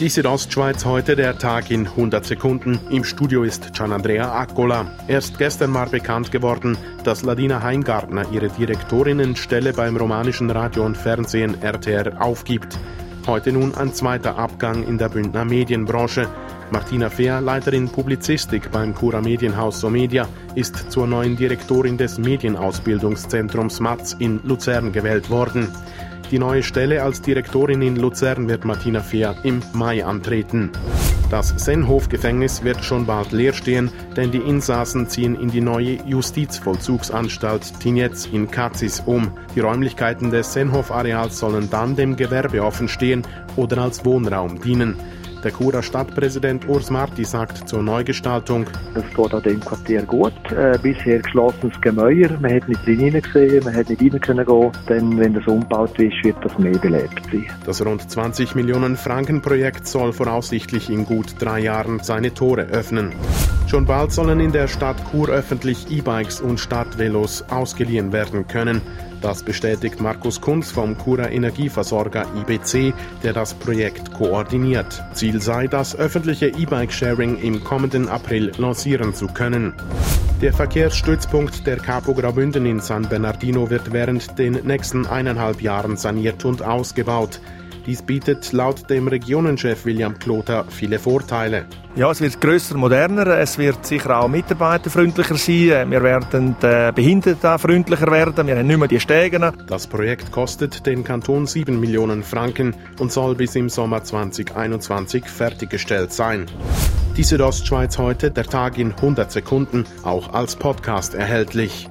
Die Südostschweiz heute der Tag in 100 Sekunden. Im Studio ist Gianandrea Accola. Erst gestern war bekannt geworden, dass Ladina Heingartner ihre Direktorinnenstelle beim romanischen Radio und Fernsehen RTR aufgibt. Heute nun ein zweiter Abgang in der Bündner Medienbranche. Martina Fehr, Leiterin Publizistik beim Cura Medienhaus Somedia, ist zur neuen Direktorin des Medienausbildungszentrums Matz in Luzern gewählt worden. Die neue Stelle als Direktorin in Luzern wird Martina Fehr im Mai antreten. Das Senhof-Gefängnis wird schon bald leer stehen, denn die Insassen ziehen in die neue Justizvollzugsanstalt Tinetz in Katzis um. Die Räumlichkeiten des Senhof-Areals sollen dann dem Gewerbe offen stehen oder als Wohnraum dienen. Der Churer Stadtpräsident Urs Marti sagt zur Neugestaltung. Es geht an dem Quartier gut. Äh, bisher geschlossenes Gemäuer. Man hat nicht drin gesehen, man hat nicht rein können gehen. Denn wenn das umgebaut ist, wird das mehr belebt sein. Das rund 20 Millionen Franken Projekt soll voraussichtlich in gut drei Jahren seine Tore öffnen. Schon bald sollen in der Stadt Chur öffentlich E-Bikes und Stadtvelos ausgeliehen werden können. Das bestätigt Markus Kunz vom Churer Energieversorger IBC, der das Projekt koordiniert. Ziel sei, das öffentliche E-Bike-Sharing im kommenden April lancieren zu können. Der Verkehrsstützpunkt der Capo Graubünden in San Bernardino wird während den nächsten eineinhalb Jahren saniert und ausgebaut. Dies bietet laut dem Regionenchef William Kloter viele Vorteile. Ja, es wird grösser, moderner, es wird sicher auch mitarbeiterfreundlicher sein, wir werden äh, behindertenfreundlicher werden, wir haben nicht mehr die Stegen. Das Projekt kostet den Kanton 7 Millionen Franken und soll bis im Sommer 2021 fertiggestellt sein. Die Südostschweiz heute, der Tag in 100 Sekunden, auch als Podcast erhältlich.